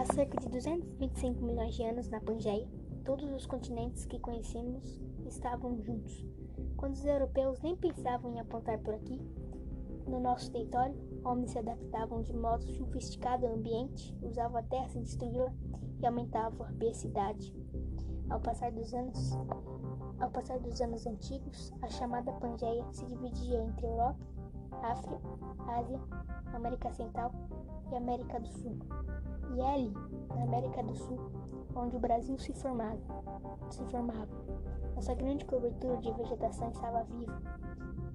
Há cerca de 225 milhões de anos na Pangeia, todos os continentes que conhecemos estavam juntos. Quando os europeus nem pensavam em apontar por aqui, no nosso território, homens se adaptavam de modo sofisticado ao ambiente, usavam a terra sem destruí-la e aumentavam a biosidade. Ao passar dos anos, ao passar dos anos antigos, a chamada Pangeia se dividia entre Europa, África, Ásia, América Central e América do Sul. E é ali, na América do Sul, onde o Brasil se formava. Se formava. Nossa grande cobertura de vegetação estava viva,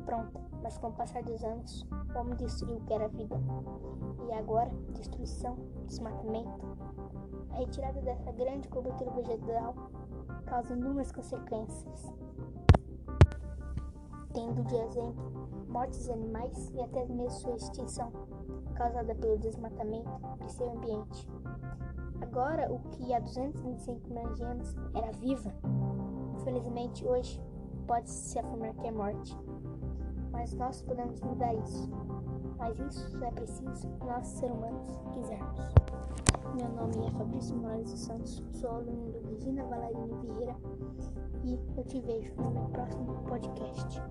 pronta, mas com o passar dos anos, o homem destruiu o que era vida. E agora, destruição, desmatamento. A retirada dessa grande cobertura vegetal causa inúmeras consequências, tendo de exemplo mortes animais e até mesmo sua extinção, causada pelo desmatamento de seu ambiente. Agora, o que há 225 milhões de anos era viva, infelizmente hoje pode-se afirmar que é morte. Mas nós podemos mudar isso. Mas isso é preciso nós, seres humanos, quisermos. Meu nome é Fabrício Morales dos Santos, sou aluno do Regina Valarini Vieira e eu te vejo no meu próximo podcast.